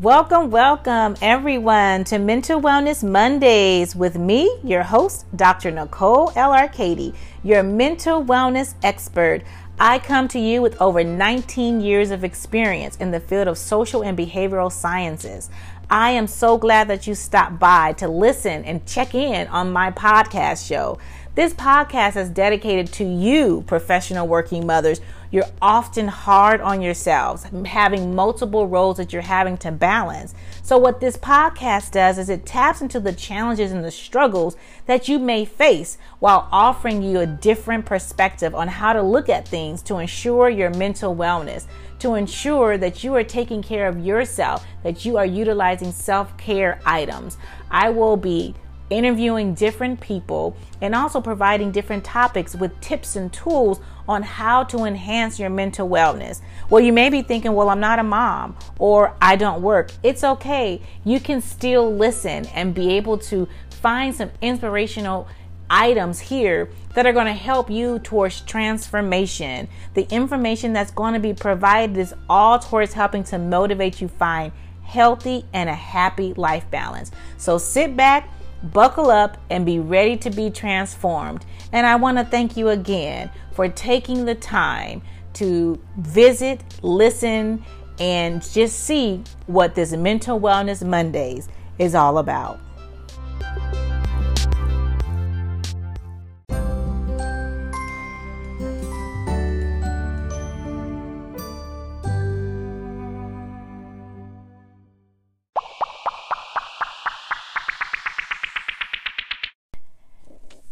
Welcome, welcome everyone to Mental Wellness Mondays with me, your host, Dr. Nicole L. Arkadie, your mental wellness expert. I come to you with over 19 years of experience in the field of social and behavioral sciences. I am so glad that you stopped by to listen and check in on my podcast show. This podcast is dedicated to you, professional working mothers. You're often hard on yourselves, having multiple roles that you're having to balance. So, what this podcast does is it taps into the challenges and the struggles that you may face while offering you a different perspective on how to look at things to ensure your mental wellness, to ensure that you are taking care of yourself, that you are utilizing self care items. I will be interviewing different people, and also providing different topics with tips and tools on how to enhance your mental wellness. Well, you may be thinking, well, I'm not a mom or I don't work. It's okay. You can still listen and be able to find some inspirational items here that are going to help you towards transformation. The information that's going to be provided is all towards helping to motivate you find healthy and a happy life balance. So sit back Buckle up and be ready to be transformed. And I want to thank you again for taking the time to visit, listen, and just see what this Mental Wellness Mondays is all about.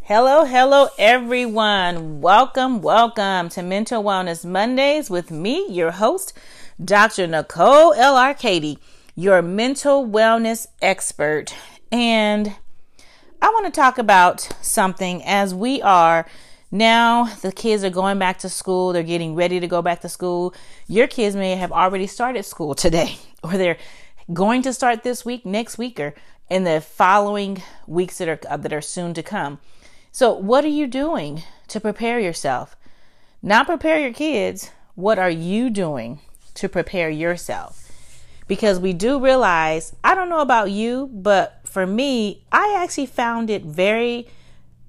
Hello, hello, everyone. Welcome, welcome to Mental Wellness Mondays with me, your host, Dr. Nicole L. Arkadie, your mental wellness expert. And I want to talk about something as we are now, the kids are going back to school, they're getting ready to go back to school. Your kids may have already started school today, or they're going to start this week, next week, or in the following weeks that are that are soon to come. So, what are you doing to prepare yourself? Not prepare your kids. What are you doing to prepare yourself? Because we do realize, I don't know about you, but for me, I actually found it very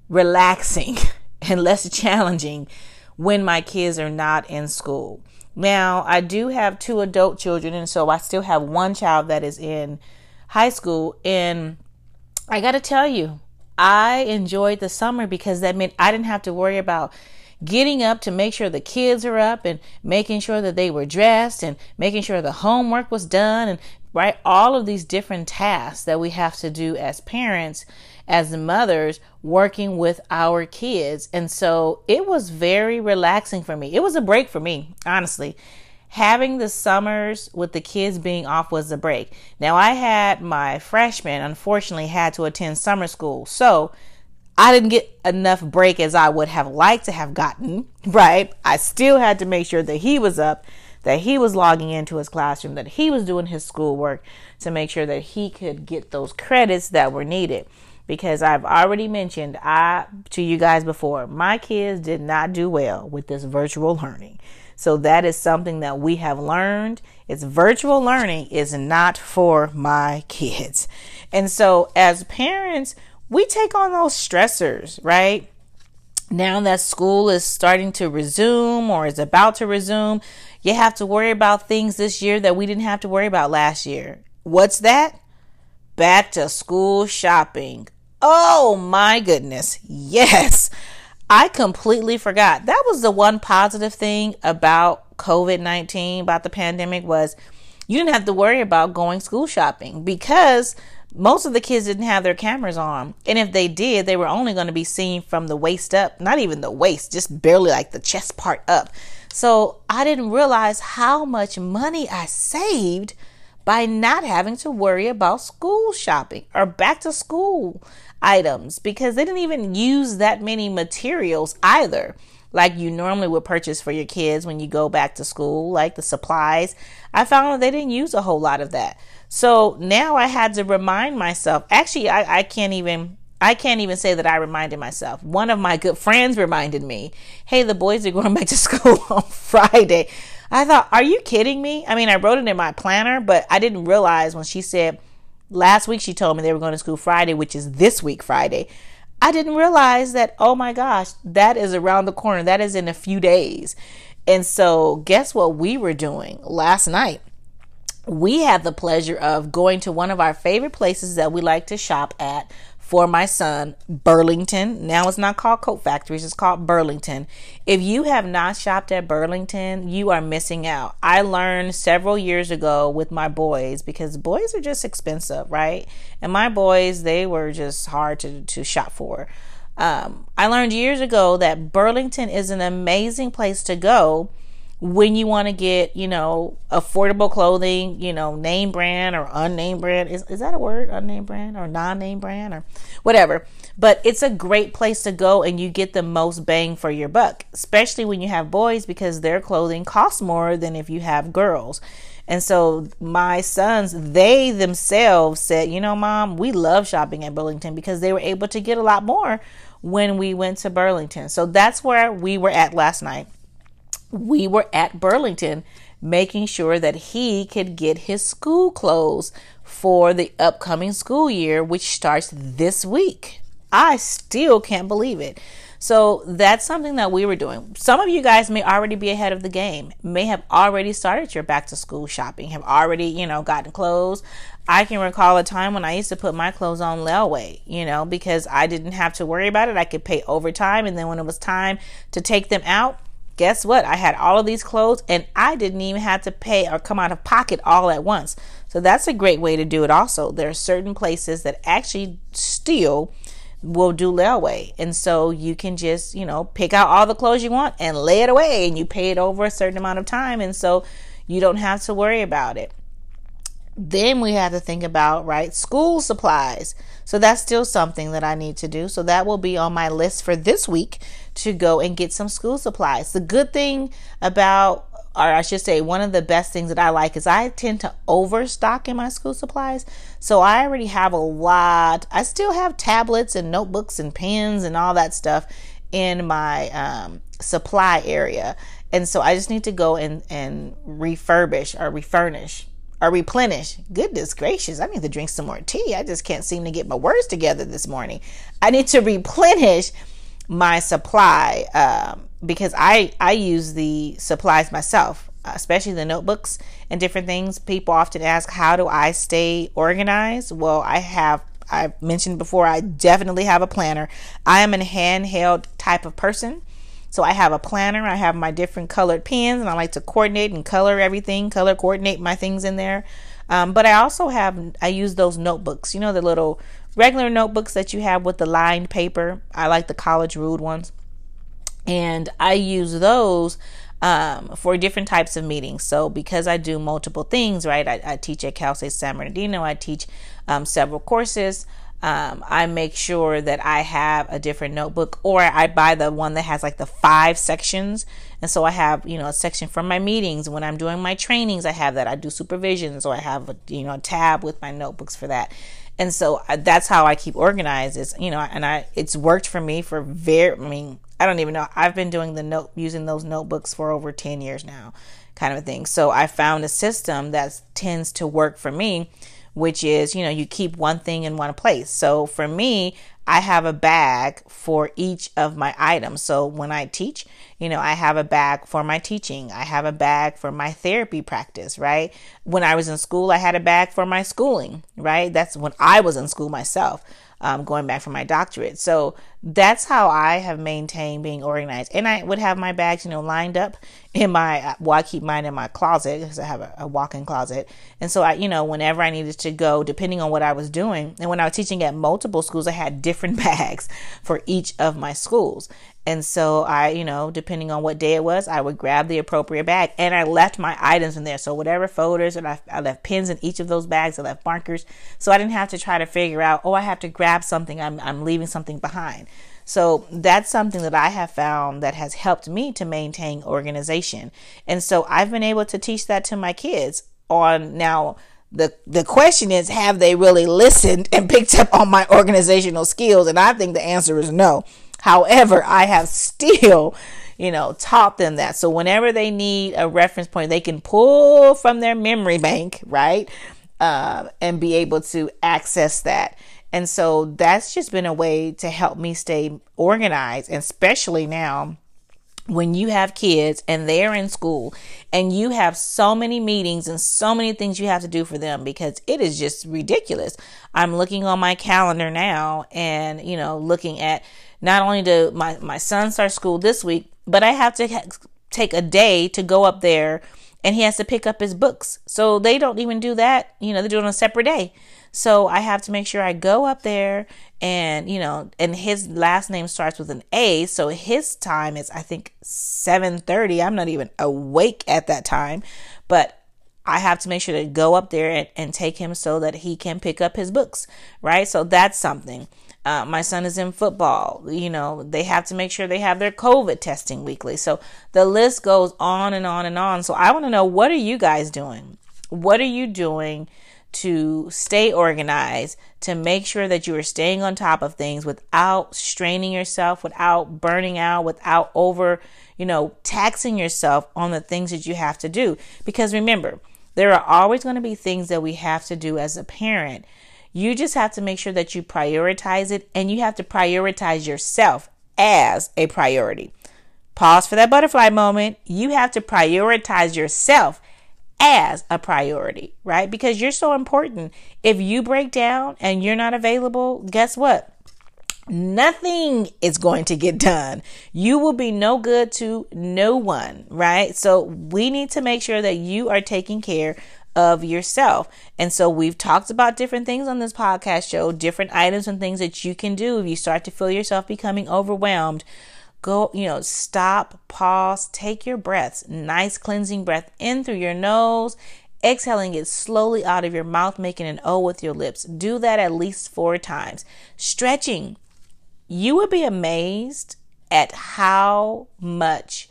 relaxing and less challenging when my kids are not in school. Now, I do have two adult children, and so I still have one child that is in high school. And I got to tell you, I enjoyed the summer because that meant I didn't have to worry about getting up to make sure the kids are up and making sure that they were dressed and making sure the homework was done and right all of these different tasks that we have to do as parents as mothers working with our kids. And so it was very relaxing for me. It was a break for me honestly having the summers with the kids being off was a break. Now I had my freshman unfortunately had to attend summer school. So I didn't get enough break as I would have liked to have gotten, right? I still had to make sure that he was up, that he was logging into his classroom, that he was doing his schoolwork to make sure that he could get those credits that were needed. Because I've already mentioned I to you guys before, my kids did not do well with this virtual learning. So that is something that we have learned. It's virtual learning is not for my kids. And so as parents, we take on those stressors, right? Now that school is starting to resume or is about to resume, you have to worry about things this year that we didn't have to worry about last year. What's that? Back to school shopping. Oh my goodness. Yes. I completely forgot. That was the one positive thing about COVID 19, about the pandemic, was you didn't have to worry about going school shopping because most of the kids didn't have their cameras on. And if they did, they were only going to be seen from the waist up, not even the waist, just barely like the chest part up. So I didn't realize how much money I saved by not having to worry about school shopping or back to school items because they didn't even use that many materials either like you normally would purchase for your kids when you go back to school, like the supplies. I found that they didn't use a whole lot of that. So now I had to remind myself. Actually, I, I can't even I can't even say that I reminded myself. One of my good friends reminded me, hey, the boys are going back to school on Friday. I thought, are you kidding me? I mean, I wrote it in my planner, but I didn't realize when she said last week she told me they were going to school Friday, which is this week Friday. I didn't realize that, oh my gosh, that is around the corner. That is in a few days. And so, guess what we were doing last night? We had the pleasure of going to one of our favorite places that we like to shop at for my son, Burlington. Now it's not called Coat Factories, it's called Burlington. If you have not shopped at Burlington, you are missing out. I learned several years ago with my boys because boys are just expensive, right? And my boys, they were just hard to, to shop for. Um, I learned years ago that Burlington is an amazing place to go when you want to get, you know, affordable clothing, you know, name brand or unnamed brand. Is, is that a word? Unnamed brand or non name brand or whatever. But it's a great place to go and you get the most bang for your buck, especially when you have boys because their clothing costs more than if you have girls. And so my sons, they themselves said, you know, mom, we love shopping at Burlington because they were able to get a lot more when we went to Burlington. So that's where we were at last night we were at Burlington making sure that he could get his school clothes for the upcoming school year, which starts this week. I still can't believe it. So that's something that we were doing. Some of you guys may already be ahead of the game, may have already started your back to school shopping, have already, you know, gotten clothes. I can recall a time when I used to put my clothes on layaway, you know, because I didn't have to worry about it. I could pay overtime. And then when it was time to take them out, guess what? I had all of these clothes and I didn't even have to pay or come out of pocket all at once. So that's a great way to do it also. There are certain places that actually still will do layaway. And so you can just, you know, pick out all the clothes you want and lay it away and you pay it over a certain amount of time. And so you don't have to worry about it. Then we have to think about, right, school supplies. So that's still something that I need to do. So that will be on my list for this week to go and get some school supplies. The good thing about or I should say, one of the best things that I like is I tend to overstock in my school supplies. So I already have a lot. I still have tablets and notebooks and pens and all that stuff in my um, supply area. And so I just need to go and, and refurbish or refurnish or replenish. Goodness gracious, I need to drink some more tea. I just can't seem to get my words together this morning. I need to replenish my supply um, because I I use the supplies myself, especially the notebooks and different things. People often ask, "How do I stay organized?" Well, I have I've mentioned before, I definitely have a planner. I am a handheld type of person. So I have a planner, I have my different colored pens, and I like to coordinate and color everything, color coordinate my things in there. Um, but I also have, I use those notebooks, you know, the little regular notebooks that you have with the lined paper. I like the college ruled ones. And I use those um, for different types of meetings. So because I do multiple things, right? I, I teach at Cal State San Bernardino. I teach um, several courses um, I make sure that I have a different notebook or I buy the one that has like the five sections. And so I have, you know, a section for my meetings. When I'm doing my trainings, I have that. I do supervision. So I have, a, you know, a tab with my notebooks for that. And so uh, that's how I keep organized is, you know, and I, it's worked for me for very, I mean, I don't even know. I've been doing the note, using those notebooks for over 10 years now kind of a thing. So I found a system that tends to work for me which is, you know, you keep one thing in one place. So for me, I have a bag for each of my items. So when I teach, you know, I have a bag for my teaching. I have a bag for my therapy practice, right? When I was in school, I had a bag for my schooling, right? That's when I was in school myself um, going back for my doctorate. So that's how I have maintained being organized. And I would have my bags, you know, lined up in my, well, I keep mine in my closet because I have a, a walk in closet. And so I, you know, whenever I needed to go, depending on what I was doing, and when I was teaching at multiple schools, I had different bags for each of my schools. And so I, you know, depending on what day it was, I would grab the appropriate bag and I left my items in there. So whatever folders and I, I left pins in each of those bags. I left markers. So I didn't have to try to figure out, oh, I have to grab something. I'm, I'm leaving something behind. So that's something that I have found that has helped me to maintain organization. And so I've been able to teach that to my kids on now the the question is have they really listened and picked up on my organizational skills and I think the answer is no. However, I have still you know, taught them that. So whenever they need a reference point, they can pull from their memory bank, right? Uh, and be able to access that. And so that's just been a way to help me stay organized, and especially now when you have kids and they're in school and you have so many meetings and so many things you have to do for them because it is just ridiculous. I'm looking on my calendar now and, you know, looking at not only do my, my son start school this week, but I have to ha- take a day to go up there and he has to pick up his books. So they don't even do that. You know, they do it on a separate day. So I have to make sure I go up there and, you know, and his last name starts with an A. So his time is, I think, 730. I'm not even awake at that time, but I have to make sure to go up there and, and take him so that he can pick up his books, right? So that's something. Uh, my son is in football. You know, they have to make sure they have their COVID testing weekly. So the list goes on and on and on. So I want to know what are you guys doing? What are you doing to stay organized, to make sure that you are staying on top of things without straining yourself, without burning out, without over, you know, taxing yourself on the things that you have to do. Because remember, there are always going to be things that we have to do as a parent. You just have to make sure that you prioritize it and you have to prioritize yourself as a priority. Pause for that butterfly moment. You have to prioritize yourself as a priority, right? Because you're so important. If you break down and you're not available, guess what? Nothing is going to get done. You will be no good to no one, right? So we need to make sure that you are taking care of yourself. And so we've talked about different things on this podcast show, different items and things that you can do if you start to feel yourself becoming overwhelmed Go, you know, stop, pause, take your breaths. Nice cleansing breath in through your nose, exhaling it slowly out of your mouth, making an O with your lips. Do that at least four times. Stretching. You would be amazed at how much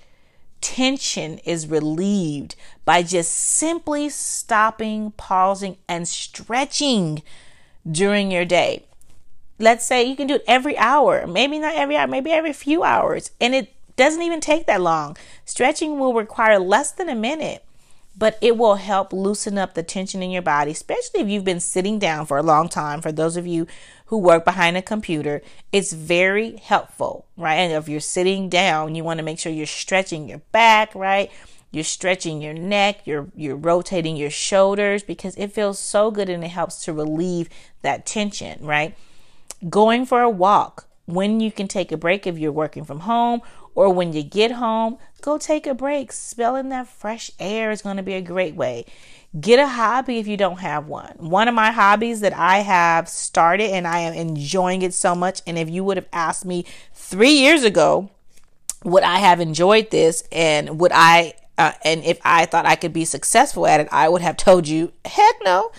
tension is relieved by just simply stopping, pausing, and stretching during your day let's say you can do it every hour, maybe not every hour, maybe every few hours, and it doesn't even take that long. Stretching will require less than a minute, but it will help loosen up the tension in your body, especially if you've been sitting down for a long time. For those of you who work behind a computer, it's very helpful, right? And if you're sitting down, you want to make sure you're stretching your back, right? You're stretching your neck, you're you're rotating your shoulders because it feels so good and it helps to relieve that tension, right? going for a walk when you can take a break if you're working from home or when you get home, go take a break. Smelling that fresh air is going to be a great way. Get a hobby if you don't have one. One of my hobbies that I have started and I am enjoying it so much. And if you would have asked me three years ago, would I have enjoyed this and would I, uh, and if I thought I could be successful at it, I would have told you, heck no.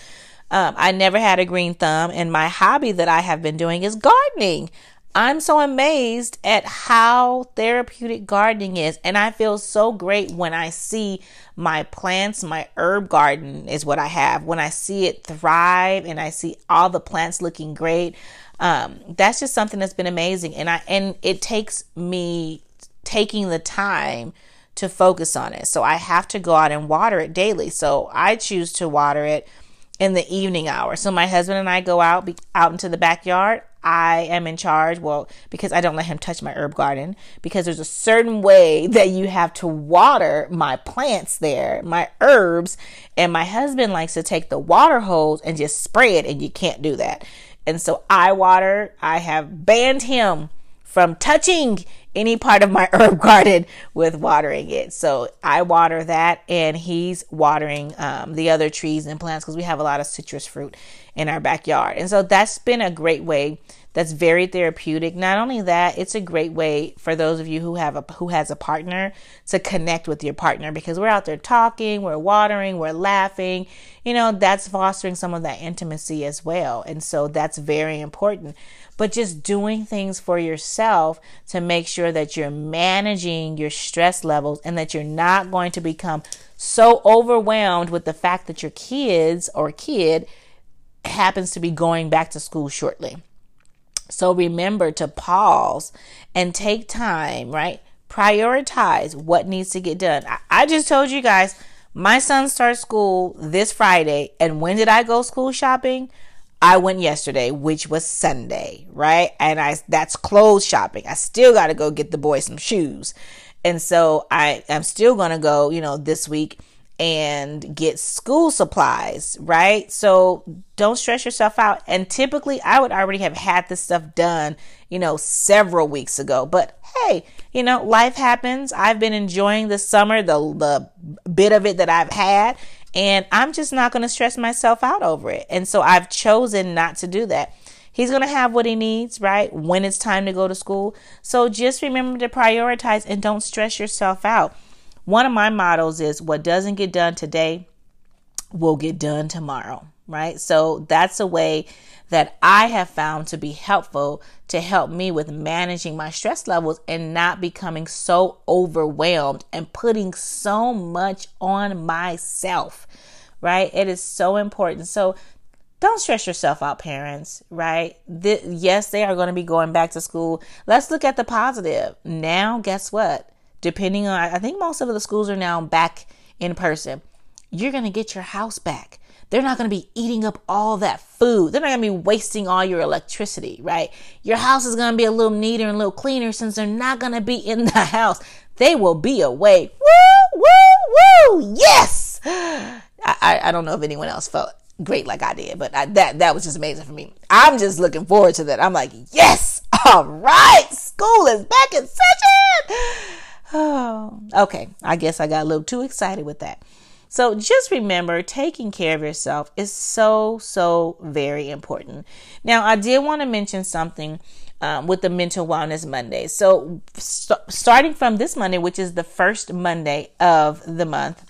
Um, I never had a green thumb, and my hobby that I have been doing is gardening. I'm so amazed at how therapeutic gardening is. And I feel so great when I see my plants, my herb garden is what I have. When I see it thrive and I see all the plants looking great. Um, that's just something that's been amazing. And I, and it takes me taking the time to focus on it. So I have to go out and water it daily. So I choose to water it in the evening hour. So my husband and I go out be, out into the backyard. I am in charge. Well, because I don't let him touch my herb garden because there's a certain way that you have to water my plants there, my herbs, and my husband likes to take the water hose and just spray it and you can't do that. And so I water. I have banned him from touching any part of my herb garden with watering it. So I water that, and he's watering um, the other trees and plants because we have a lot of citrus fruit in our backyard. And so that's been a great way. That's very therapeutic. Not only that, it's a great way for those of you who have a who has a partner to connect with your partner because we're out there talking, we're watering, we're laughing. You know, that's fostering some of that intimacy as well. And so that's very important but just doing things for yourself to make sure that you're managing your stress levels and that you're not going to become so overwhelmed with the fact that your kids or kid happens to be going back to school shortly. So remember to pause and take time, right? Prioritize what needs to get done. I, just told you guys, my son starts school this Friday. And when did I go school shopping? I went yesterday, which was Sunday, right? And I that's clothes shopping. I still got to go get the boy some shoes. And so I am still going to go, you know, this week and get school supplies, right? So don't stress yourself out. And typically, I would already have had this stuff done, you know, several weeks ago. But hey, you know, life happens. I've been enjoying the summer, the the bit of it that I've had, and I'm just not going to stress myself out over it. And so I've chosen not to do that. He's going to have what he needs, right? When it's time to go to school. So just remember to prioritize and don't stress yourself out. One of my mottos is what doesn't get done today will get done tomorrow, right? So that's a way that I have found to be helpful to help me with managing my stress levels and not becoming so overwhelmed and putting so much on myself, right? It is so important. So don't stress yourself out, parents, right? The, yes, they are going to be going back to school. Let's look at the positive. Now, guess what? Depending on, I think most of the schools are now back in person. You're going to get your house back. They're not going to be eating up all that food. They're not going to be wasting all your electricity, right? Your house is going to be a little neater and a little cleaner since they're not going to be in the house. They will be away. Woo, woo, woo. Yes. I, I, don't know if anyone else felt great like I did, but I, that that was just amazing for me. I'm just looking forward to that. I'm like, yes, all right, school is back in session. Oh, okay. I guess I got a little too excited with that. So just remember, taking care of yourself is so so very important. Now, I did want to mention something. Um, with the mental wellness Monday. So, st- starting from this Monday, which is the first Monday of the month,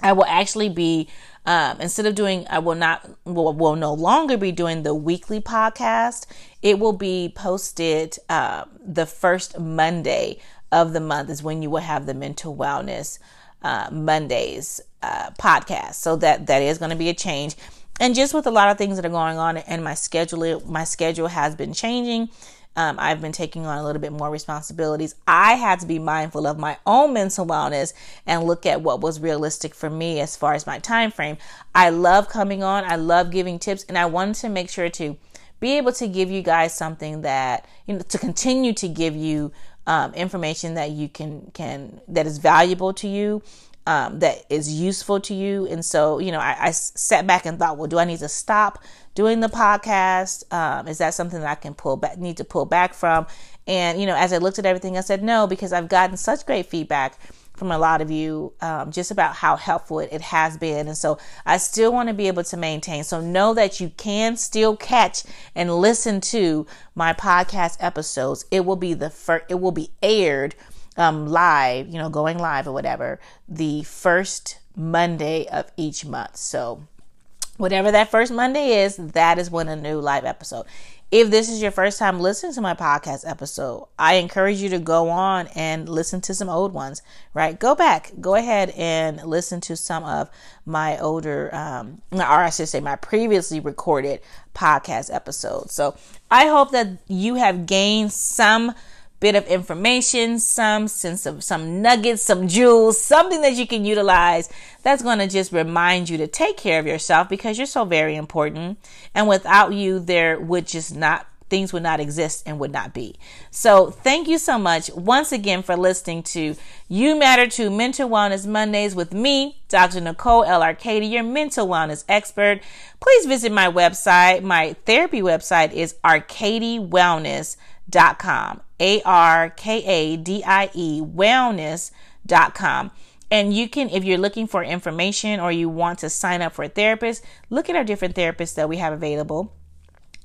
I will actually be um, instead of doing, I will not, will, will no longer be doing the weekly podcast. It will be posted uh, the first Monday of the month is when you will have the mental wellness uh, Mondays uh, podcast. So that that is going to be a change. And just with a lot of things that are going on and my schedule, my schedule has been changing. Um, I've been taking on a little bit more responsibilities. I had to be mindful of my own mental wellness and look at what was realistic for me as far as my time frame. I love coming on. I love giving tips, and I wanted to make sure to be able to give you guys something that you know to continue to give you um, information that you can can that is valuable to you um, that is useful to you. And so, you know, I, I, sat back and thought, well, do I need to stop doing the podcast? Um, is that something that I can pull back, need to pull back from? And, you know, as I looked at everything, I said, no, because I've gotten such great feedback from a lot of you um, just about how helpful it, it has been. And so I still want to be able to maintain. So know that you can still catch and listen to my podcast episodes. It will be the first, it will be aired um, live, you know, going live or whatever, the first Monday of each month. So, whatever that first Monday is, that is when a new live episode. If this is your first time listening to my podcast episode, I encourage you to go on and listen to some old ones, right? Go back, go ahead and listen to some of my older, um, or I should say, my previously recorded podcast episodes. So I hope that you have gained some bit of information, some sense of some nuggets, some jewels, something that you can utilize that's going to just remind you to take care of yourself because you're so very important. And without you, there would just not things would not exist and would not be. So thank you so much once again for listening to You Matter to Mental Wellness Mondays with me, Dr. Nicole L. Arkadie, your mental wellness expert. Please visit my website. My therapy website is arkadiewellness.com. A R K A D I E wellness.com. And you can, if you're looking for information or you want to sign up for a therapist, look at our different therapists that we have available.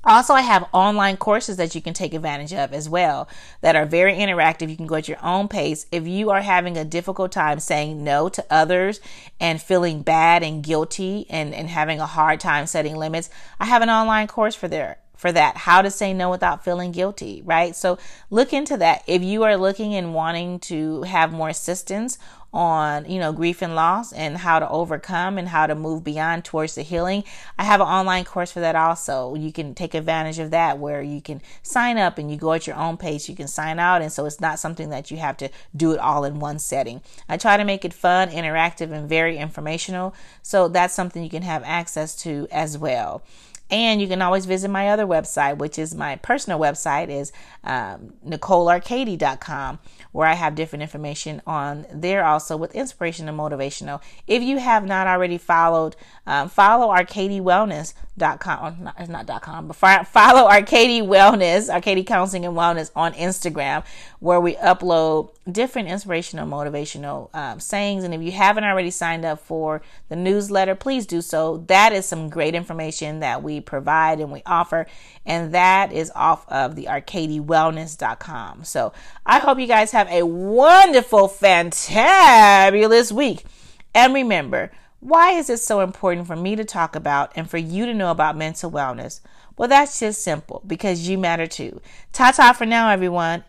Also, I have online courses that you can take advantage of as well that are very interactive. You can go at your own pace. If you are having a difficult time saying no to others and feeling bad and guilty and, and having a hard time setting limits, I have an online course for there for that. How to say no without feeling guilty, right? So look into that. If you are looking and wanting to have more assistance on, you know, grief and loss and how to overcome and how to move beyond towards the healing. I have an online course for that also. You can take advantage of that where you can sign up and you go at your own pace. You can sign out. And so it's not something that you have to do it all in one setting. I try to make it fun, interactive, and very informational. So that's something you can have access to as well. And you can always visit my other website, which is my personal website is um, NicoleArkadie.com, where I have different information on there also with inspiration and motivational. If you have not already followed, um, follow ArkadieWellness.com. It's not .com, but follow Arkadie Wellness, Arkadie Counseling and Wellness on Instagram, where we upload different inspirational, motivational um, sayings. And if you haven't already signed up for the newsletter, please do so. That is some great information that we provide and we offer. And that is off of the arkadiewellness.com. So I hope you guys have a wonderful, fantabulous week. And remember, why is it so important for me to talk about and for you to know about mental wellness? Well, that's just simple because you matter too. Ta ta for now, everyone.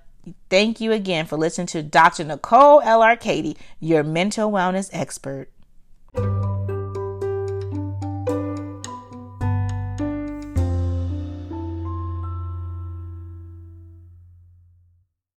Thank you again for listening to Dr. Nicole L. Arkadie, your mental wellness expert.